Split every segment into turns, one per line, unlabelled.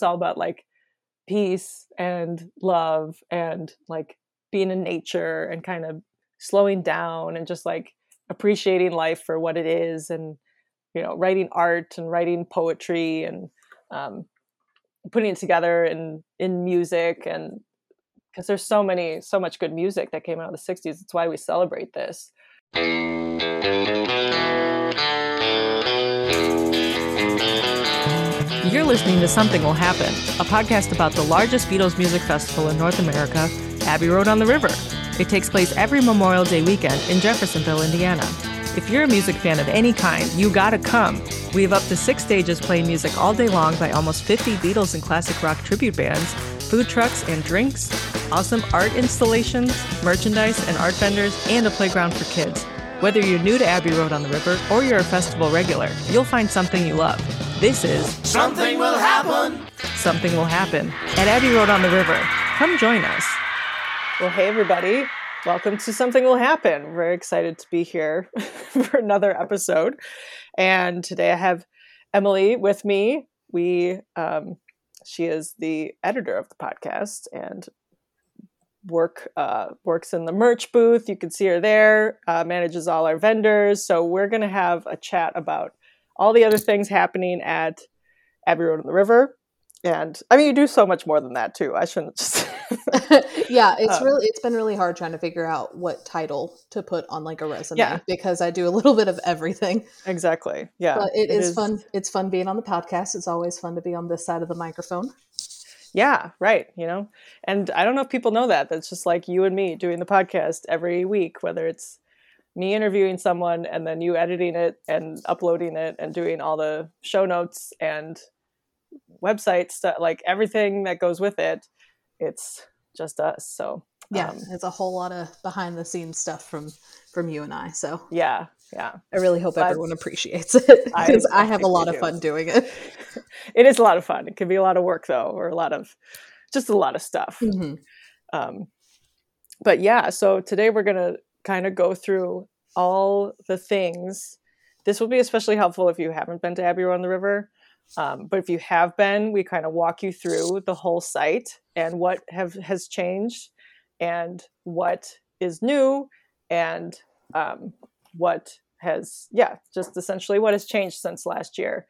It's all about like peace and love and like being in nature and kind of slowing down and just like appreciating life for what it is and you know writing art and writing poetry and um, putting it together in in music and because there's so many so much good music that came out of the 60s it's why we celebrate this You're listening to Something Will Happen, a podcast about the largest Beatles music festival in North America, Abbey Road on the River. It takes place every Memorial Day weekend in Jeffersonville, Indiana. If you're a music fan of any kind, you gotta come. We have up to six stages playing music all day long by almost 50 Beatles and classic rock tribute bands, food trucks and drinks, awesome art installations, merchandise and art vendors, and a playground for kids. Whether you're new to Abbey Road on the River or you're a festival regular, you'll find something you love. This is
Something Will Happen.
Something Will Happen at Abbey Road on the River. Come join us. Well, hey, everybody. Welcome to Something Will Happen. We're very excited to be here for another episode. And today I have Emily with me. We, um, she is the editor of the podcast and work uh, works in the merch booth. You can see her there. Uh, manages all our vendors. So we're going to have a chat about all the other things happening at Abbey Road on the River. And I mean, you do so much more than that too. I shouldn't just.
yeah, it's um, really it's been really hard trying to figure out what title to put on like a resume yeah. because I do a little bit of everything.
Exactly. Yeah,
but it, it is, is fun. It's fun being on the podcast. It's always fun to be on this side of the microphone.
Yeah, right. You know, and I don't know if people know that. That's just like you and me doing the podcast every week, whether it's me interviewing someone and then you editing it and uploading it and doing all the show notes and website stuff like everything that goes with it it's just us. So
yeah um, it's a whole lot of behind the scenes stuff from from you and i so.
Yeah yeah.
I really hope everyone appreciates it because I, I, have a lot of do. fun doing it.
It is a lot of fun. It can be a lot of work though or a lot of just a lot of stuff. Mm-hmm. um but yeah so today we're gonna kind of go through all the things. This will be especially helpful if you haven't been to Abbey Road on the River. Um, but if you have been, we kind of walk you through the whole site and what have has changed and what is new and um, what has yeah just essentially what has changed since last year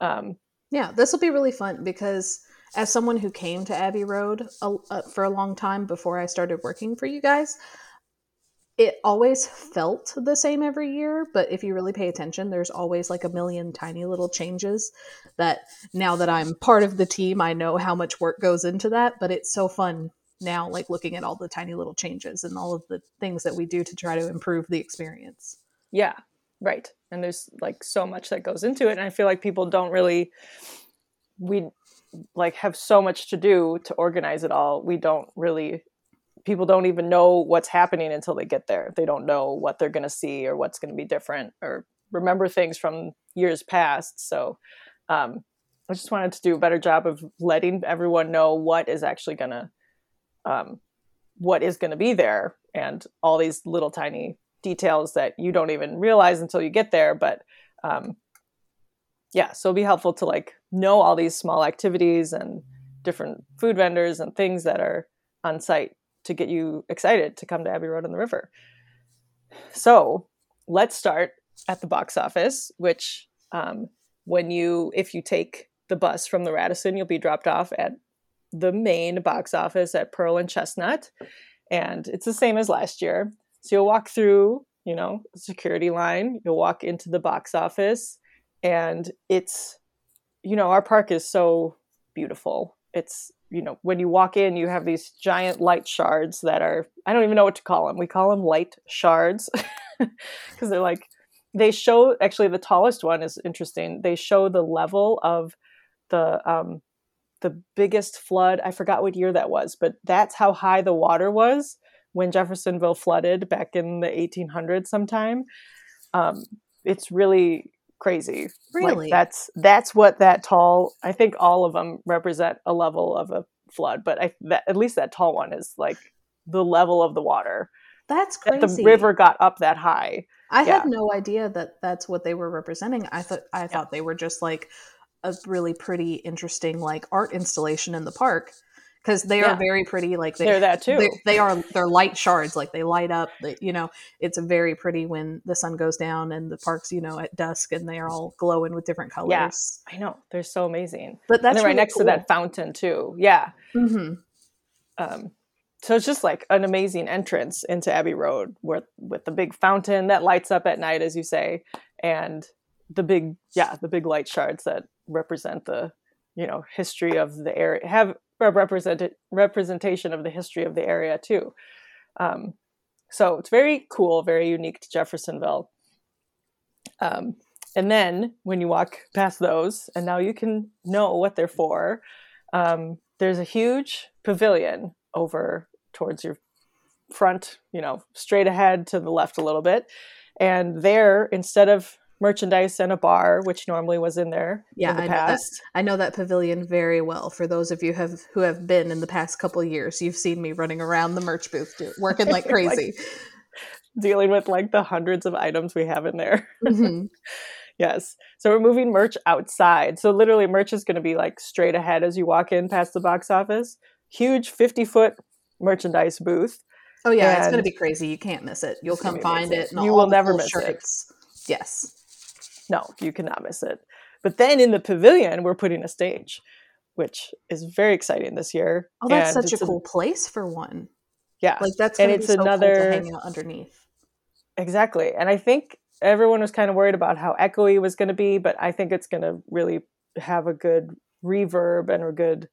um,
yeah this will be really fun because as someone who came to abbey road a, uh, for a long time before i started working for you guys it always felt the same every year, but if you really pay attention, there's always like a million tiny little changes that now that I'm part of the team, I know how much work goes into that, but it's so fun now like looking at all the tiny little changes and all of the things that we do to try to improve the experience.
Yeah, right. And there's like so much that goes into it and I feel like people don't really we like have so much to do to organize it all. We don't really people don't even know what's happening until they get there. They don't know what they're going to see or what's going to be different or remember things from years past. So um, I just wanted to do a better job of letting everyone know what is actually going to um, what is going to be there and all these little tiny details that you don't even realize until you get there. But um, yeah, so it'll be helpful to like know all these small activities and different food vendors and things that are on site to get you excited to come to Abbey Road on the River. So let's start at the box office, which um, when you, if you take the bus from the Radisson, you'll be dropped off at the main box office at Pearl and Chestnut. And it's the same as last year. So you'll walk through, you know, security line, you'll walk into the box office, and it's, you know, our park is so beautiful. It's you know when you walk in you have these giant light shards that are i don't even know what to call them we call them light shards because they're like they show actually the tallest one is interesting. They show the level of the um the biggest flood. I forgot what year that was but that's how high the water was when jeffersonville flooded back in the 1800s sometime. Um it's really crazy.
Really?
Like that's that's what that tall. I think all of them represent a level of a flood, but I that, at least that tall one is like the level of the water.
That's crazy.
That the river got up that high.
I yeah. had no idea that that's what they were representing. I thought I thought yeah. they were just like a really pretty, interesting like art installation in the park because they
Yeah.
are very pretty. Like they,
They're that too.
They, they are they're light shards. Like they light up. They, you know, it's very pretty when the sun goes down and the parks, you know, at dusk and they are all glowing with different colors.
Yeah. I know they're so amazing.
But
and
that's
then right
really
next to that fountain too. Yeah.
hmm
Um, so it's just like an amazing entrance into Abbey Road, where with the big fountain that lights up at night, as you say, and the big yeah the big light shards that represent the you know history of the area have a represented representation of the history of the area too. Um, so it's very cool, very unique to Jeffersonville. Um, and then when you walk past those, and now you can know what they're for, um, there's a huge pavilion over towards your front, you know, straight ahead to the left a little bit. And there, instead of merchandise and a bar, which normally was in there
Yeah,
in the
I know that. I know that pavilion very well. For those of you have who have been in the past couple years, you've seen me running around the merch booth, do, working like
Like-
crazy.
dealing with like the hundreds of items we have in there.
Mhm.
Yes. So we're moving merch outside. So literally, merch is going to be like straight ahead as you walk in past the box office. Huge 50 foot merchandise booth.
Oh yeah, it's gonna be crazy. You can't miss it. You'll come find it. and
You
all
will never miss it.
Yes.
No, you cannot miss it. But then in the pavilion, we're putting a stage, which is very exciting this year.
Oh, that's
And
such a cool place for one.
yeah,
Like that's
And it's
so cool
another-
to hang out underneath.
exactly. And I think everyone was kind of worried about how echoey it was going to be, but I think it's going to really have a good reverb and a good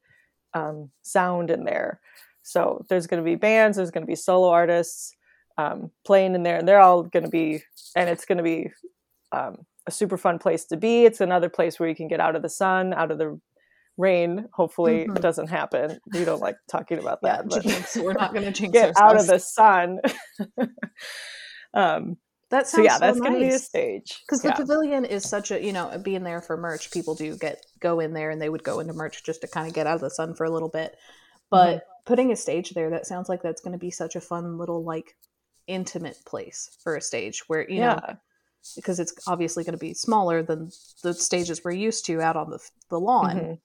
um, sound in there. So there's going to be bands, there's going to be solo artists um, playing in there, and they're all going to be, and it's going to be um, a super fun place to be. It's another place where you can get out of the sun, out of the rain. Hopefully,
Mhm.
it doesn't happen. We don't like talking about
Yeah,
that, but
jinx. we're not gonna jinx
get out of the sun. um,
That
so
sounds
yeah, that's
so
going to be a
nice.
stage.
Because
yeah.
the pavilion is such a you know being there for merch. People do get go in there and they would go into merch just to kind of get out of the sun for a little bit. But
Mm-hmm.
putting a stage there, that sounds like that's going to be such a fun little like intimate place for a stage where you know
yeah,
because it's obviously going to be smaller than the stages we're used to out on the the lawn.
mhm.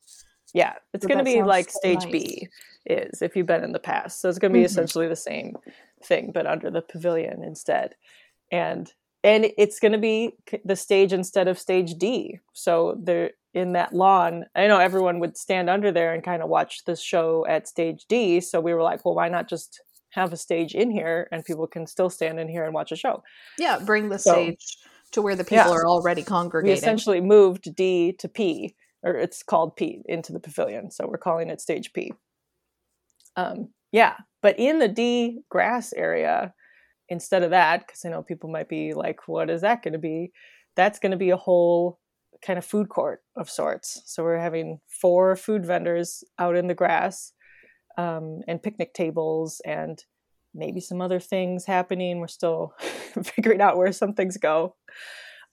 yeah, it's going to be like
so
stage
nice.
B is if you've been in the past. So it's going to be
Mhm.
essentially the same thing, but under the pavilion instead, and and it's going to be the stage instead of stage D. So they're in that lawn. I know everyone would stand under there and kind of watch the show at stage D. So we were like, well, why not just have a stage in here and people can still stand in here and watch a show?
Yeah, bring the
So-
stage to where the people
Yeah.
are already congregating.
we essentially moved D to P, or it's called P into the pavilion. So we're calling it stage P. Um, yeah, but in the D grass area, instead of that, because I know people might be like, what is that going to be? That's going to be a whole kind of food court of sorts. So we're having four food vendors out in the grass um, and picnic tables and maybe some other things happening. We're still figuring out where some things go.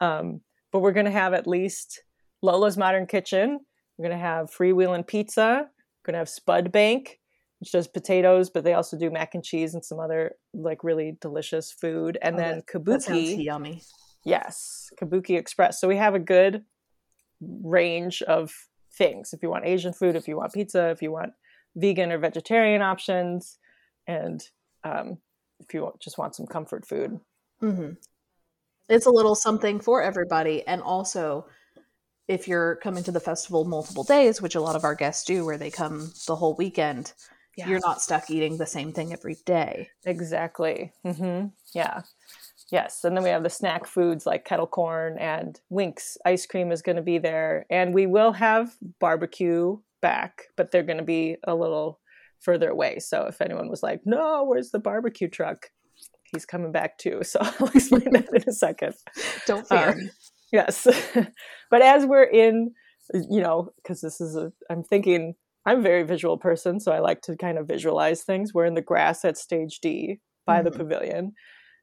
Um, but we're going to have at least Lola's Modern Kitchen. We're going to have Freewheeling Pizza. We're going to have Spud Bank, which does potatoes, but they also do mac and cheese and some other like really delicious food. And
Oh,
then
that
Kabuki.
yummy.
Yes, Kabuki Express. So we have a good range of things. If you want Asian food, if you want pizza, if you want vegan or vegetarian options, and um, if you just want some comfort food.
hmm It's a little something for everybody, and also if you're coming to the festival multiple days, which a lot of our guests do, where they come the whole weekend, you're not stuck eating the same thing every day.
Exactly. hmm Yeah. Yes. And then we have the snack foods like kettle corn and Winks ice cream is going to be there. And we will have barbecue back, but they're going to be a little further away. So if anyone was like, no, where's the barbecue truck? He's coming back too. So I'll explain that in a second.
Don't fear.
Uh, yes. but as we're in, you know, because this is a, I'm thinking, I'm a very visual person, so I like to kind of visualize things. We're in the grass at stage D by the
Mhm.
pavilion.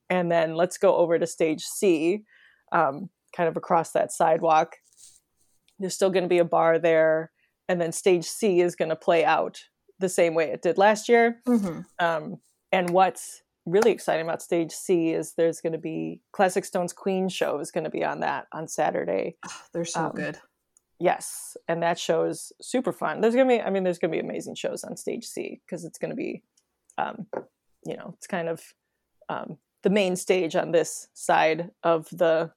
And then let's go over to stage C, um, kind of across that sidewalk. There's still going to be a bar there. And then stage C is going to play out the same way it did last year.
Mhm.
Um, and what's really exciting about stage C is there's going to be Classic Stones Queen show is going to be on that on Saturday.
They're so
Um,
good.
yes, and that show is super fun. There's gonna be, I mean, there's gonna be amazing shows on stage C because it's gonna be, um, you know, it's kind of um, the main stage on this side of the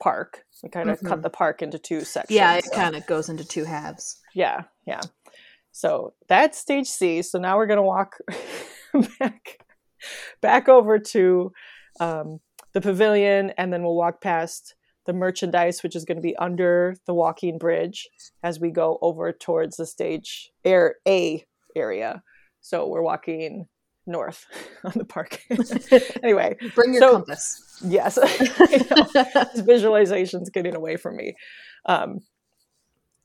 park. We kind of
Mhm.
cut the park into two sections.
Yeah, it
so-
kind of goes into two halves.
yeah, yeah. So that's stage C. So now we're gonna walk back back over to um, the pavilion, and then we'll walk past the merchandise, which is going to be under the walking bridge as we go over towards the stage air A area. So we're walking north on the park. anyway,
Bring your
So-
compass.
yes, I know this visualization's getting away from me. Um,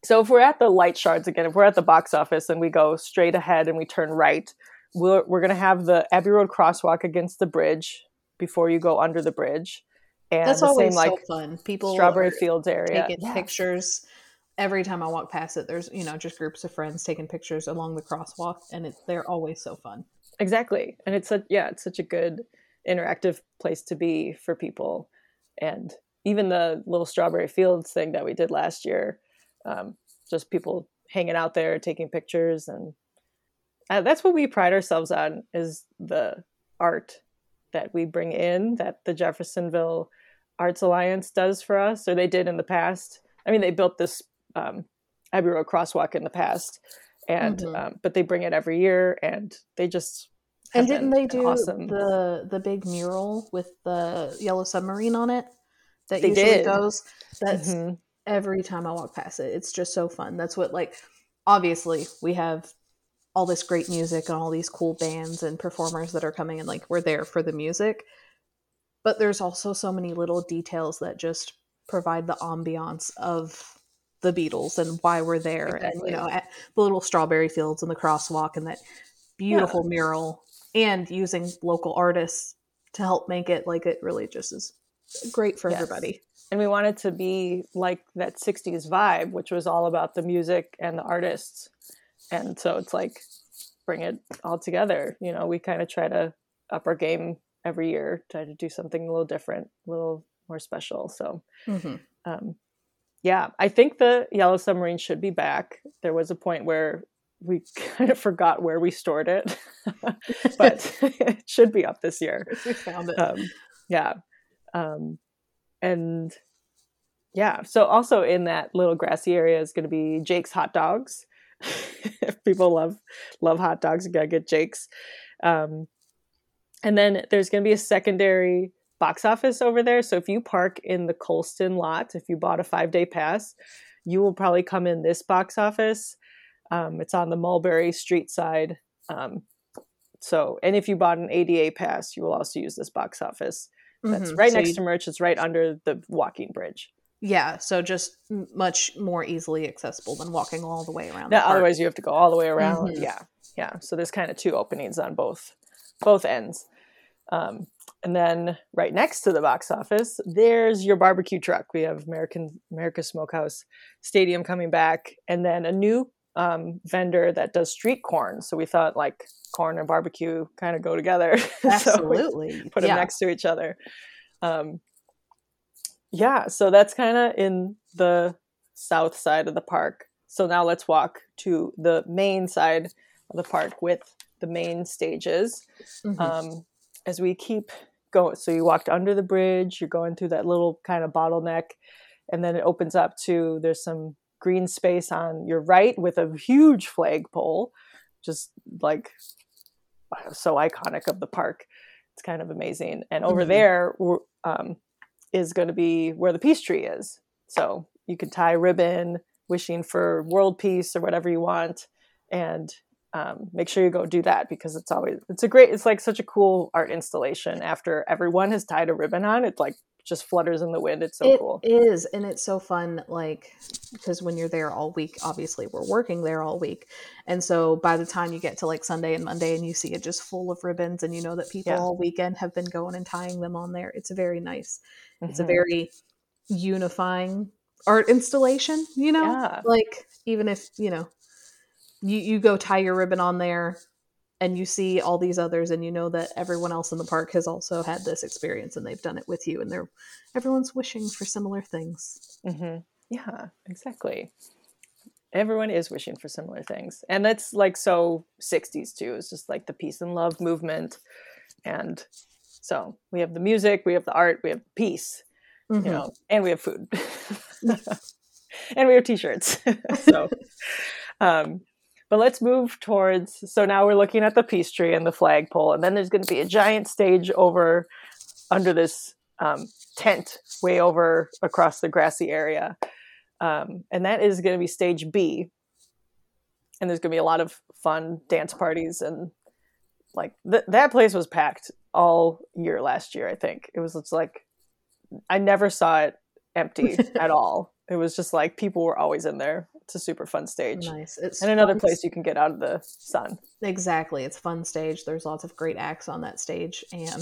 so if we're at the light shards again, if we're at the box office and we go straight ahead and we turn right, we're, we're going to have the Abbey Road crosswalk against the bridge before you go under the bridge. And
That's
the
always
same like
so fun. People
Strawberry Fields area.
taking
Yeah,
pictures. Every time I walk past it, there's you know just groups of friends taking pictures along the crosswalk, and it, they're always so fun.
Exactly. And it's a, yeah, it's such a good interactive place to be for people. And even the little Strawberry Fields thing that we did last year, um, just people hanging out there taking pictures and uh, that's what we pride ourselves on is the art that we bring in that the jeffersonville arts alliance does for us or they did in the past i mean they built this um, abbey road crosswalk in the past and
Mhm.
um, but they bring it every year and they just
And didn't they do
awesome
the the big mural with the yellow submarine on it? That
They
usually
did.
goes. That's
Mhm.
every time I walk past it. It's just so fun. That's what like obviously we have all this great music and all these cool bands and performers that are coming and like we're there for the music. But there's also so many little details that just provide the ambiance of the Beatles and why we're there and you know at the little strawberry fields and the crosswalk and that beautiful mural and using local artists to help make it like it really just is great for
Yes.
everybody.
and we wanted to be like that 60s vibe which was all about the music and the artists and so it's like bring it all together you know we kind of try to up our game every year try to do something a little different a little more special so
Mm-hmm.
um, yeah i think the yellow submarine should be back there was a point where we kind of forgot where we stored it but it should be up this year.
We found it.
um, yeah. Um, and yeah so also in that little grassy area is going to be jake's hot dogs. If people love love hot dogs you gotta get jake's. Um, and then there's going to be a secondary box office over there. So if you park in the colston lot if you bought a five day pass you will probably come in this box office um, it's on the mulberry street side. Um, so and if you bought an ada pass you will also use this box office. That's
Mhm.
right
So
next
you-
to merch. It's right under the walking bridge.
Yeah, so just much more easily accessible than walking all the way around. Yeah,
otherwise you have to go all the way around.
Mhm.
yeah yeah. So there's kind of two openings on both both ends. Um, and then right next to the box office there's your barbecue truck. We have american america smokehouse stadium coming back. And then a new um, vendor that does street corn so we thought like corn and barbecue kind of go together so
absolutely
put them
yeah.
next to each other. Um, yeah, so that's kind of in the south side of the park. So now let's walk to the main side of the park with the main stages.
Mhm.
Um, as we keep going, so you walked under the bridge, you're going through that little kind of bottleneck, and then it opens up to there's some green space on your right with a huge flagpole, just like so iconic of the park. It's kind of amazing. And over
Mhm.
there um, is going to be where the peace tree is. So you can tie ribbon, wishing for world peace or whatever you want, and um, make sure you go do that because it's always it's a great it's like such a cool art installation. After everyone has tied a ribbon on, it like just flutters in the wind. It's so
It
cool.
is, and it's so fun. Like because when you're there all week, obviously we're working there all week, and so by the time you get to like Sunday and Monday, and you see it just full of ribbons, and you know that people
Yeah.
all weekend have been going and tying them on there. It's a very nice. It's a
Mhm.
very unifying art installation. You know,
Yeah.
like even if you know you you go tie your ribbon on there and you see all these others and you know that everyone else in the park has also had this experience and they've done it with you and they're everyone's wishing for similar things
hmm Yeah, exactly. Everyone is wishing for similar things. And that's like so 60s too. It's just like the peace and love movement. And so we have the music, we have the art, we have peace,
Mhm.
you know, and we have food. and we have t-shirts. so um but let's move towards so now we're looking at the peace tree and the flagpole and then there's going to be a giant stage over under this um, tent way over across the grassy area. Um, and that is going to be stage b. And there's going to be a lot of fun dance parties and like th- that place was packed all year last year i think. It was it's like i never saw it empty at all. It was just like people were always in there it's a super fun stage
Nice. It's
and another place you can get out of the sun
Exactly. It's a fun stage. There's lots of great acts on that stage, and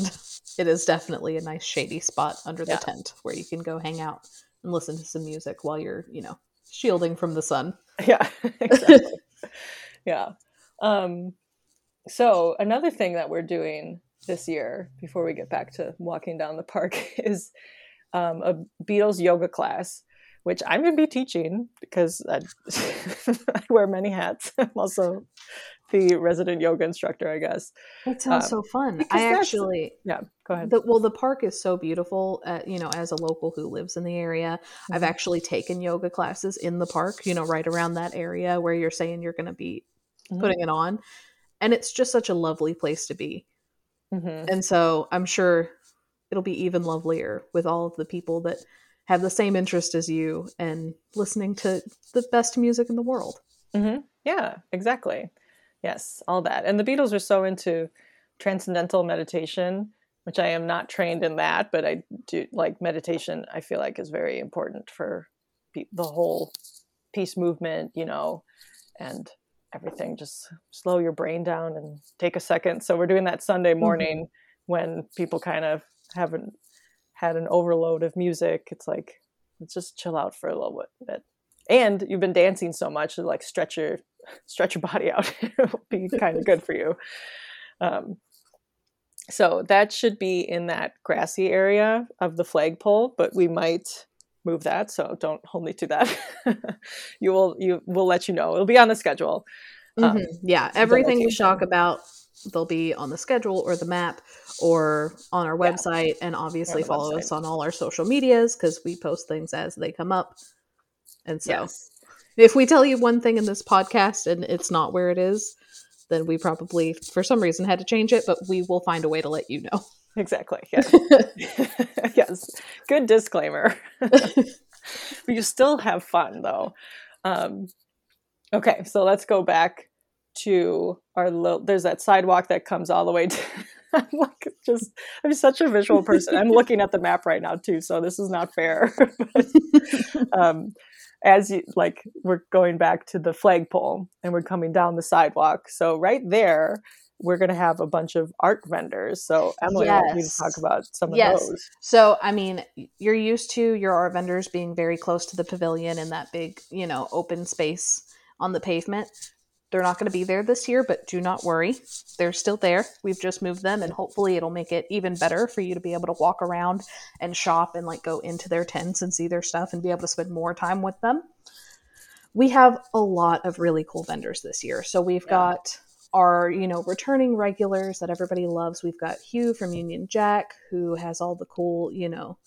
it is definitely a nice shady spot under the
Yeah.
tent where you can go hang out and listen to some music while you're, you know, shielding from the sun.
yeah exactly yeah um so another thing that we're doing this year before we get back to walking down the park is um, a beatles yoga class which i'm going to be teaching because I, I wear many hats i'm also the resident yoga instructor i guess
It sounds
Um,
so fun. I actually,
yeah go ahead
the, well, the park is so beautiful. Uh, you know, as a local who lives in the area, I've
Mhm.
actually taken yoga classes in the park. You know, right around that area where you're saying you're going to be
Mhm.
putting it on, and it's just such a lovely place to be.
Mhm.
And so I'm sure it'll be even lovelier with all of the people that have the same interest as you and listening to the best music in the world.
hmm Yeah, exactly. Yes, all that. And the Beatles are so into transcendental meditation, which I am not trained in that, but I do like meditation. I feel like is very important for pe- the whole peace movement, you know, and everything. Just slow your brain down and take a second. So we're doing that Sunday morning when people kind of haven't had an overload of music. It's like let's just chill out for a little bit. And you've been dancing so much, to like stretch your stretch your body out. It'll be kind of good for you. Um, so that should be in that grassy area of the flagpole, but we might move that. So don't hold me to that. you will you will let you know. It'll be on the schedule. Um,
Mhm. yeah, everything we talk about, they'll be on the schedule or the map or on our
Yeah.
website. And obviously, follow
website.
us on all our social medias because we post things as they come up. And so,
Yes.
if we tell you one thing in this podcast and it's not where it is, then we probably, for some reason, had to change it, but we will find a way to let you know.
Exactly. Yes. yes. Good disclaimer. but you still have fun though. Um, okay, so let's go back to our little. There's that sidewalk that comes all the way. To, I'm like just. I'm such a visual person. I'm looking at the map right now too, so this is not fair. but, um, as you like, we're going back to the flagpole and we're coming down the sidewalk. So right there, we're going to have a bunch of art vendors. So Emily, I want you to talk about some of
Yes.
those.
So, I mean, you're used to your art vendors being very close to the pavilion in that big, you know, open space on the pavement. They're not going to be there this year, but do not worry. They're still there. We've just moved them, and hopefully, it'll make it even better for you to be able to walk around and shop and like go into their tents and see their stuff and be able to spend more time with them. We have a lot of really cool vendors this year. So, we've got our you know returning regulars that everybody loves we've got hugh from union jack who has all the cool you know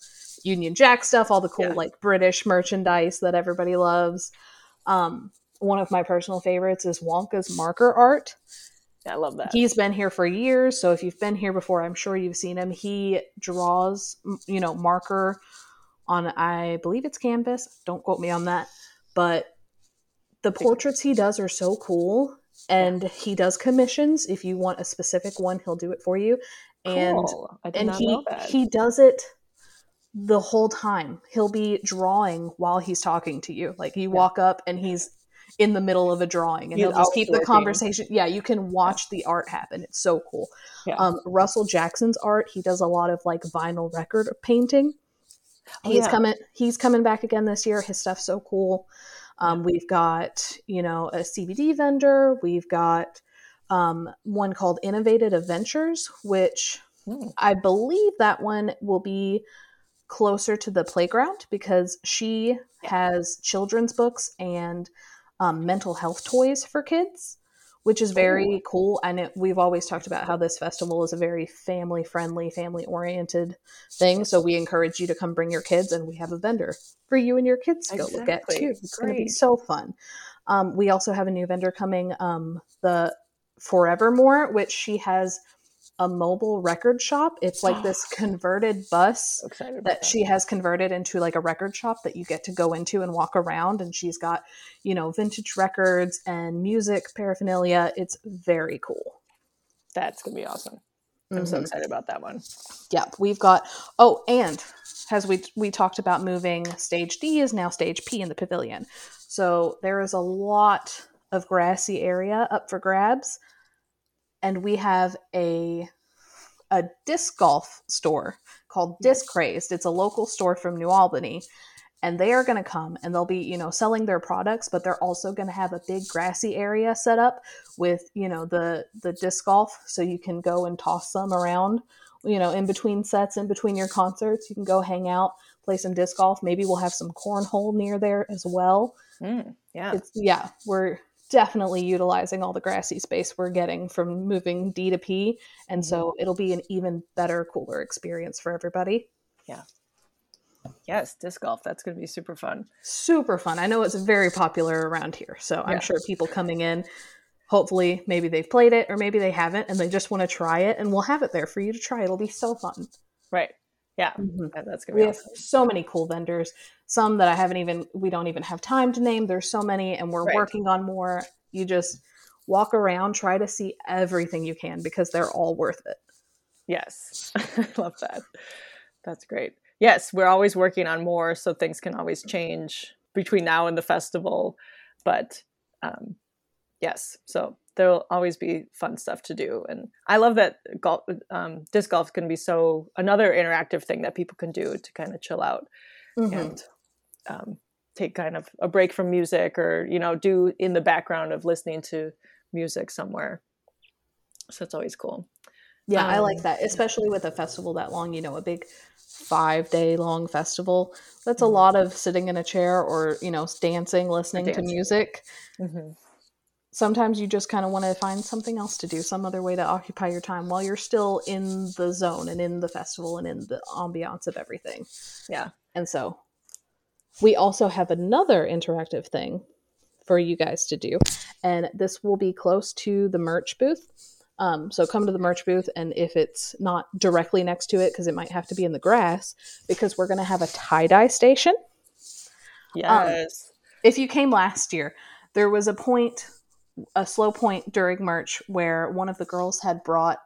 union jack stuff all the cool
Yeah.
like british merchandise that everybody loves um one of my personal favorites is wonka's marker art.
Yeah, I love that.
he's been here for years so if you've been here before i'm sure you've seen him. He draws you know marker on i believe it's canvas. Don't quote me on that. But the portraits he does are so cool and he does commissions. If you want a specific one he'll do it for you. And
Cool.
And he he does it the whole time. He'll be drawing while he's talking to you. Like you walk up and he's in the middle of a drawing and
He's
he'll just keep the conversation. Yeah you can watch the art happen. It's so cool.
Yeah.
um russell jackson's art he does a lot of like vinyl record painting.
Oh,
he's
yeah.
coming he's coming back again this year. His stuff's so cool. Um, we've got you know a cbd vendor. We've got um, one called innovative adventures which
Hmm.
i believe that one will be closer to the playground because she has children's books and um, mental health toys for kids, which is very cool. And it, we've always talked about how this festival is a very family friendly, family oriented thing. So we encourage you to come bring your kids, and we have a vendor for you and your kids to go look at too. It's going to be so fun. Um, we also have a new vendor coming, um, the Forevermore, which she has a mobile record shop. It's like this converted bus
So excited
that she has converted into like a record shop that you get to go into and walk around and she's got you know vintage records and music paraphernalia it's very cool
That's gonna be awesome. I'm so
Mhm.
excited about that one.
yep we've got oh and as we we talked about moving stage d is now stage p in the pavilion so there is a lot of grassy area up for grabs and we have a a disc golf store called Disc Crazed. It's a local store from New Albany. And they are going to come and they'll be, you know, selling their products, but they're also going to have a big grassy area set up with, you know, the the disc golf so you can go and toss them around, you know, in between sets, in between your concerts. You can go hang out, play some disc golf. Maybe we'll have some cornhole near there as well
Mm, yeah.
it's yeah we're definitely utilizing all the grassy space we're getting from moving d to p and so it'll be an even better cooler experience for everybody Yeah.
Yes, disc golf. That's gonna be super fun.
super fun i know it's very popular around here so i'm
Yeah.
sure people coming in hopefully maybe they've played it or maybe they haven't and they just want to try it and we'll have it there for you to try it'll be so fun
Right. Yeah.
Mhm.
That's gonna be
we
be
have so many cool vendors some that i haven't even we don't even have time to name there's so many and we're
Right.
working on more you just walk around try to see everything you can because they're all worth it
Yes. I love that. That's great. Yes, we're always working on more so things can always change between now and the festival. But um, yes, so there'll always be fun stuff to do. And I love that golf, um, disc golf can be so another interactive thing that people can do to kind of chill out
Mhm.
and um, take kind of a break from music or, you know, do in the background of listening to music somewhere. So it's always cool.
yeah i like
um,
that especially with a festival that long you know a big five day long festival that's a
Mhm.
lot of sitting in a chair or you know dancing listening to
dancing.
music
hmm
sometimes you just kind of want to find something else to do, some other way to occupy your time while you're still in the zone and in the festival and in the ambiance of everything.
Yeah.
And so we also have another interactive thing for you guys to do, and this will be close to the merch booth. Um, so come to the merch booth, and if it's not directly next to it, because it might have to be in the grass, because we're going to have a tie dye station
Yes.
if you came last year, there was a point, a slow point during merch where one of the girls had brought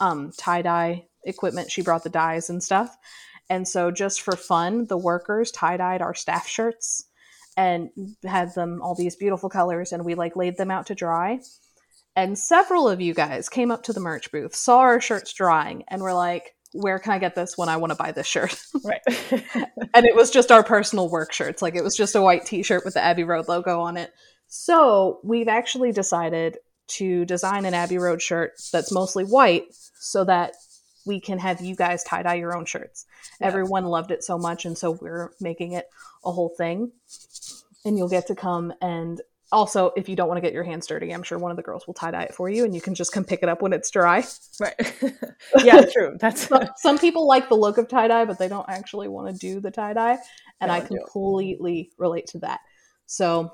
um, tie dye equipment. She brought the dyes and stuff. And so, just for fun, the workers tie dyed our staff shirts and had them all these beautiful colors, and we like laid them out to dry. And several of you guys came up to the merch booth, saw our shirts drying, and were like, Where can I get this when I want to buy this shirt?
right.
and it was just our personal work shirts. Like it was just a white T-shirt with the Abbey Road logo on it. So we've actually decided to design an Abbey Road shirt that's mostly white, so that we can have you guys tie dye your own shirts.
Yeah.
Everyone loved it so much, and so we're making it a whole thing. And you'll get to come and also, if you don't want to get your hands dirty, I'm sure one of the girls will tie dye it for you, and you can just come pick it up when it's dry.
right. yeah, true. That's
some, some people like the look of tie dye, but they don't actually want to do the tie dye, and I completely relate to that. So,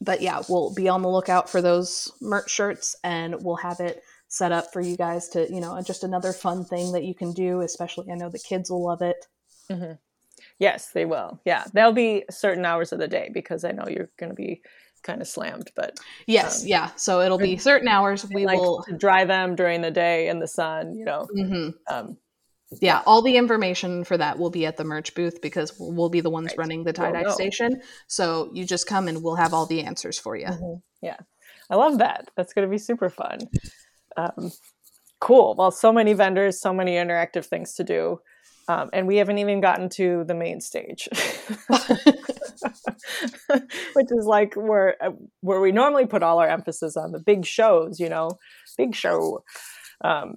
but yeah, we'll be on the lookout for those merch shirts, and we'll have it set up for you guys to, you know, just another fun thing that you can do. Especially, I know the kids will love it.
Mhm. Yes, they will. Yeah, there'll be certain hours of the day because I know you're going to be kind of slammed, but
Yes,
Um,
yeah. So it'll be certain hours. We
like
will.
dry them during the day in the sun. You know,
Mhm.
um,
Yeah, all the information for that will be at the merch booth because we'll, be the ones
Right.
running the tie dye station. So you just come and we'll have all the answers for you.
Mhm. Yeah, I love that. That's going to be super fun. Um, cool. Well, so many vendors, so many interactive things to do. Um, and we haven't even gotten to the main stage, which is like where uh, where we normally put all our emphasis on the big shows. You know, big show, um,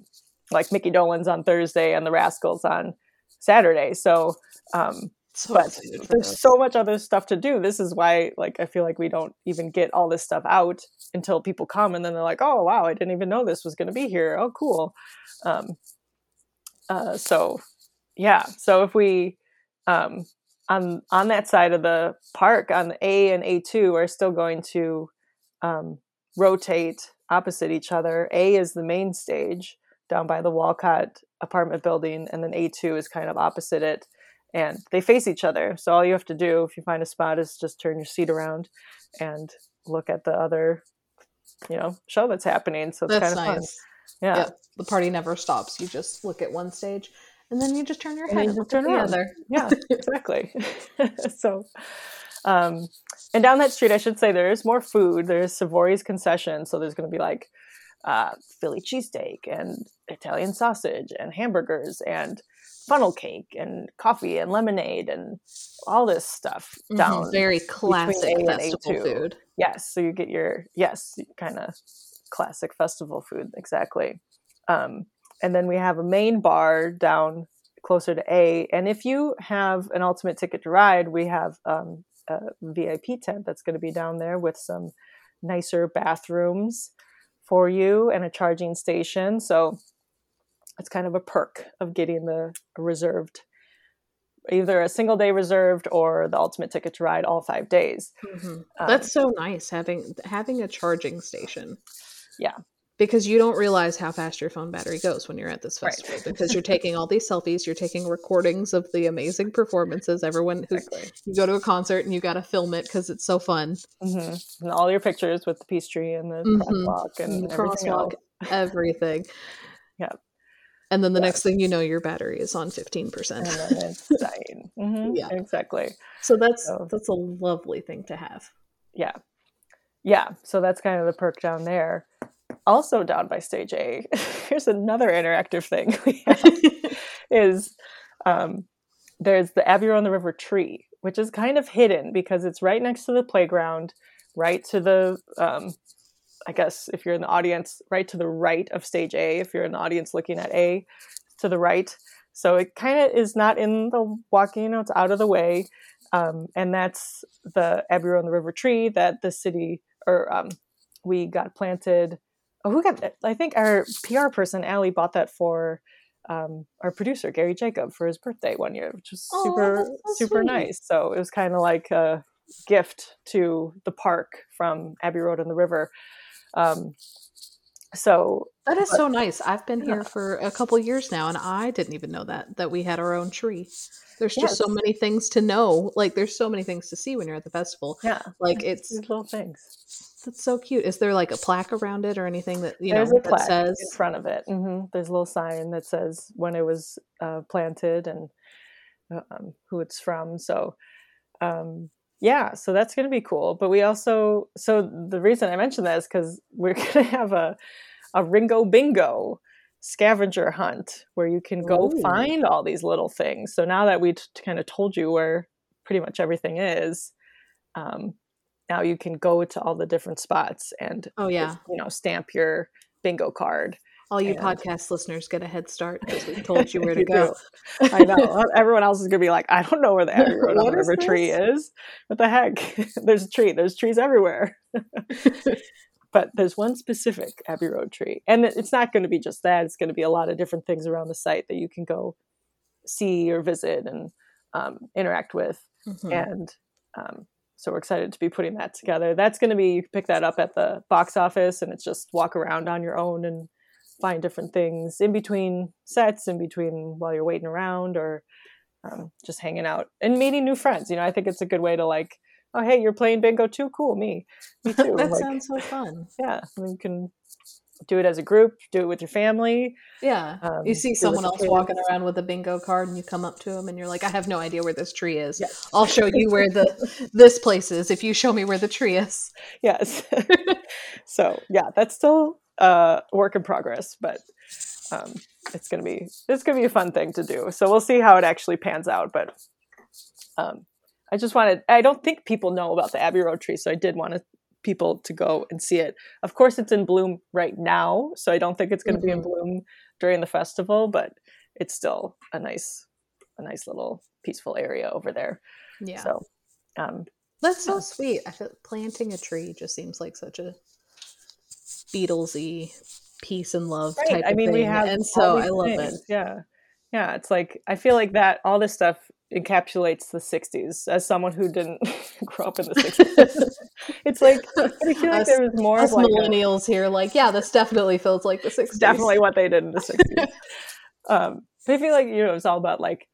like Micky Dolenz on Thursday and the Rascals on Saturday. So, um,
So
but there's so much other stuff to do. This is why, like, I feel like we don't even get all this stuff out until people come, and then they're like, "Oh, wow, I didn't even know this was going to be here. Oh, cool." Um, uh, so, yeah. So if we um, on on that side of the park, on the A and A two, are still going to um, rotate opposite each other. A is the main stage down by the Walcott apartment building, and then A two is kind of opposite it and they face each other. So all you have to do if you find a spot is just turn your seat around and look at the other, you know, show that's happening. So it's
That's
kind of
nice.
fun. Yeah.
Yep. The party never stops. You just look at one stage and then you just turn your
And
head and
you
look
turn
at the
around.
other.
Yeah, exactly. so, um, and down that street, I should say there is more food. There's Savory's concession. So there's going to be like uh, Philly cheesesteak and Italian sausage and hamburgers and funnel cake and coffee and lemonade and all this stuff
Mhm.
down
Very classic festival food.
Yes, so you get your yes, kind of classic festival food exactly. Um, and then we have a main bar down closer to A. And if you have an ultimate ticket to ride, we have um, a VIP tent that's going to be down there with some nicer bathrooms for you and a charging station. So it's kind of a perk of getting the reserved either a single day reserved or the ultimate ticket to ride all five days
Mhm.
Um,
That's so nice having having a charging station.
Yeah.
Because you don't realize how fast your phone battery goes when you're at this
Right.
festival. Because you're taking all these selfies, you're taking recordings of the amazing performances. Everyone who
Exactly.
you go to a concert and you got to film it because it's so fun.
hmm And all your pictures with the peace tree and the
Mhm.
crosswalk and,
the
everything
crosswalk,
else.
everything.
Yeah.
And then the
Yeah.
next thing you know, your battery is on fifteen percent.
And then it's dying. hmm
Yeah.
exactly.
So that's
So-
that's a lovely thing to have.
Yeah, yeah. So that's kind of the perk down there. Also down by stage A, here's another interactive thing we have is um, there's the Abbey on the River tree, which is kind of hidden because it's right next to the playground, right to the um, I guess if you're in the audience, right to the right of stage A, if you're in the audience looking at A, to the right. So it kind of is not in the walking, you know, it's out of the way. Um, and that's the Abbey on the River tree that the city, or um, we got planted. Oh, who got that? I think our PR person, Allie, bought that for um, our producer, Gary Jacob, for his birthday one year, which was
Oh,
super,
so
super
sweet.
nice. So it was kind of like a gift to the park from Abbey Road and the River. Um, so
That is
But-
so nice. I've been
Yeah.
here for a couple years now, and I didn't even know that that we had our own tree. There's just so many things to know. Like, there's so many things to see when you're at the festival.
yeah,
Like, it's
little things.
That's so cute. Is there like a plaque around it or anything that you
There's
know
a plaque
that says?
in front of it. hmm There's a little sign that says when it was uh, planted and uh, um, who it's from. So, um, yeah, so that's going to be cool. But we also, so the reason I mentioned that is because we're going to have a a Ringo Bingo scavenger hunt where you can go
Ooh.
find all these little things. So now that we t- kind of told you where pretty much everything is, um, now you can go to all the different spots and
Oh yeah,
you know stamp your bingo card.
all you
and-
podcast listeners get a head start because we told you where to
You
go.
do. I know. Everyone else is gonna be like, I don't know where the Abbey Road on
What
the tree is. What the heck? There's a tree. There's trees everywhere. but there's one specific Abbey Road tree, and it's not going to be just that. It's going to be a lot of different things around the site that you can go see or visit and um, interact with.
Mhm.
And um, so we're excited to be putting that together. That's going to be you can pick that up at the box office, and it's just walk around on your own and find different things in between sets, in between while you're waiting around, or um, just hanging out and meeting new friends. You know, I think it's a good way to like, oh hey, you're playing bingo too, cool, me, me too.
that
Like,
sounds so fun.
yeah, you can do it as a group, do it with your family.
Yeah,
Um,
you see someone else walking around with a bingo card, and you come up to them, and you're like, "I have no idea where this tree is.
Yeah.
I'll show you where the this place is if you show me where the tree is."
Yes. so yeah, that's still a work in progress, but um, it's gonna be it's gonna be a fun thing to do. So we'll see how it actually pans out. But um, I just wanted I don't think people know about the Abbey Road tree, so I did want to, people to go and see it. Of course, it's in bloom right now, so I don't think it's going to be in
Mhm.
bloom during the festival, but it's still a nice a nice little peaceful area over there.
Yeah.
So um,
That's so sweet. I feel planting a tree just seems like such a Beatlesy peace and love
right.
type
I
of
mean,
thing.
we have
and so I love
things.
it.
Yeah, yeah. It's like I feel like that all this stuff encapsulates the '60s. As someone who didn't grow up in the '60s, it's like I feel like
Us-
there was more
Us
of like a-
millennials here, like, yeah, this definitely feels like the 60s.
definitely what they did in the 60s. um, but I feel like, you know, it's all about like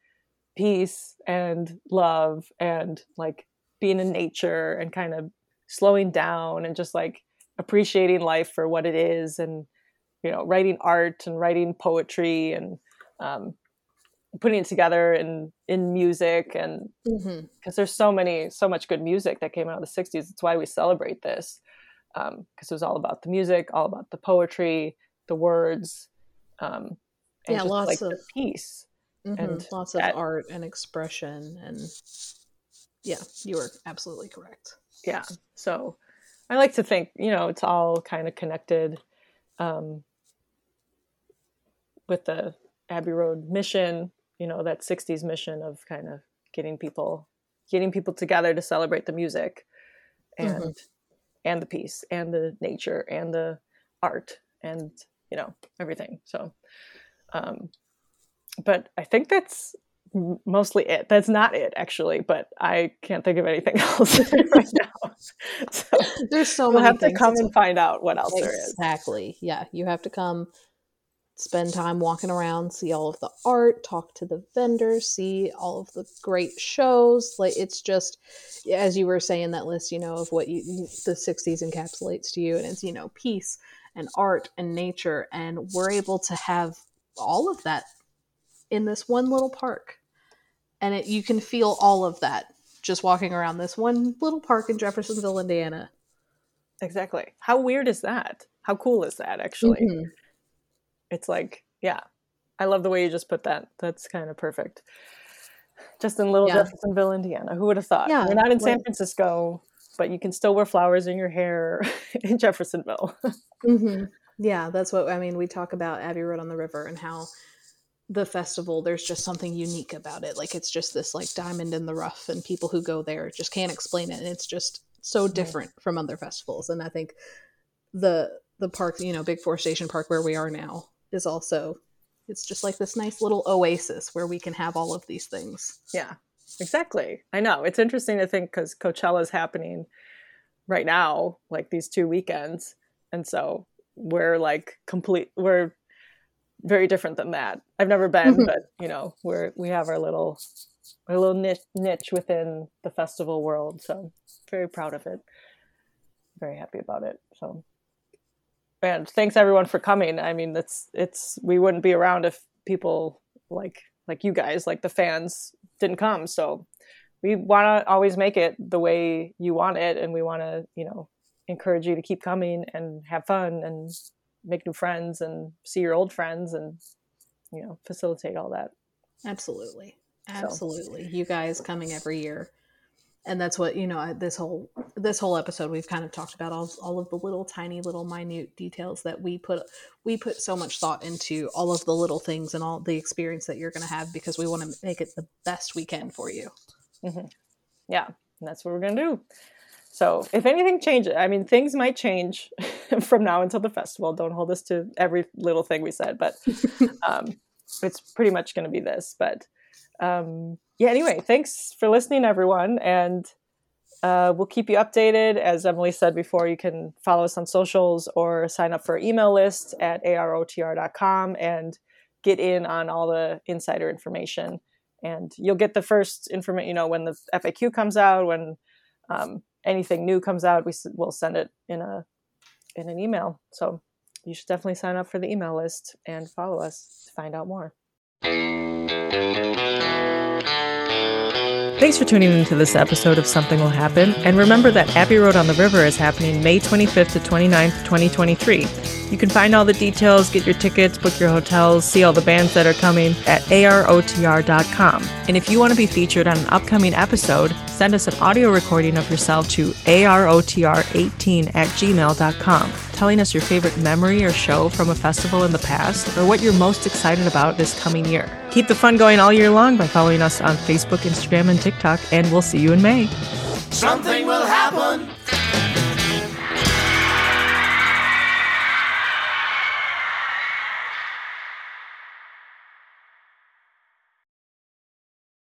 peace and love and like being in nature and kind of slowing down and just like appreciating life for what it is and, you know, writing art and writing poetry and um, putting it together in, in music and because there's so many so much good music that came out of the 60s it's why we celebrate this because it was all about the music all about the poetry the words um, and
Yeah,
just,
lots
like the
of-
peace
Mhm.
And
Lots of art and expression. And yeah, you are absolutely correct.
yeah so i like to think you know it's all kind of connected um, with the abbey road mission you know that 60s mission of kind of getting people getting people together to celebrate the music and
Mhm.
and the peace and the nature and the art and you know everything. So um but i think that's mostly it. That's not it actually but i can't think of anything else right now. So
There's so
we'll
many
have to come and find out what else there is.
Exactly. Yeah, you have to come spend time walking around, see all of the art, talk to the vendors, see all of the great shows. Like it's just as you were saying that list, you know, of what you, the 60s encapsulates to you and it's, you know, peace and art and nature and we're able to have all of that in this one little park. And it, you can feel all of that just walking around this one little park in Jeffersonville, Indiana.
exactly how weird is that how cool is that actually
Mhm.
It's like yeah i love the way you just put that that's kind of perfect just in little
Yeah.
jeffersonville indiana who would have thought
Yeah,
you're not in san francisco but you can still wear flowers in your hair in jeffersonville
hmm Yeah, that's what I mean. We talk about Abbey Road on the River and how the festival, there's just something unique about it. Like it's just this like diamond in the rough, and people who go there just can't explain it. And it's just so different from other festivals. And I think the the park, you know, Big Four Station Park where we are now is also it's just like this nice little oasis where we can have all of these things.
yeah exactly. I know. It's interesting to think because coachella is happening right now like these two weekends. And so we're like complete we're very different than that. I've never been
Mhm.
but you know we're we have our little our little niche, niche within the festival world. So very proud of it. Very happy about it. So and thanks everyone for coming i mean that's it's we wouldn't be around if people like like you guys like the fans didn't come so we want to always make it the way you want it and we want to you know encourage you to keep coming and have fun and make new friends and see your old friends and you know facilitate all that
Absolutely. Absolutely. You guys coming every year. And that's what, you know, this whole this whole episode we've kind of talked about all, all of the little tiny little minute details that we put we put so much thought into all of the little things and all the experience that you're going to have because we want to make it the best we can for you.
yeah and that's what we're gonna do. So if anything changes i mean things might change from now until the festival. Don't hold us to every little thing we said but um, it's pretty much going to be this but um, yeah anyway thanks for listening everyone and uh, we'll keep you updated. As emily said before you can follow us on socials or sign up for email list at arotr.com and get in on all the insider information. And you'll get the first information you know when the faq comes out when um, anything new comes out we will send it in a in an email. So you should definitely sign up for the email list and follow us to find out more Thanks for tuning into this episode of Something Will Happen. And remember that Abbey Road on the River is happening May 25th to 29th, 2023. You can find all the details, get your tickets, book your hotels, see all the bands that are coming at arotr.com. And if you want to be featured on an upcoming episode, send us an audio recording of yourself to arotr18 at gmail.com, telling us your favorite memory or show from a festival in the past, or what you're most excited about this coming year. Keep the fun going all year long by following us on Facebook, Instagram, and TikTok, and we'll see you in May.
Something will happen.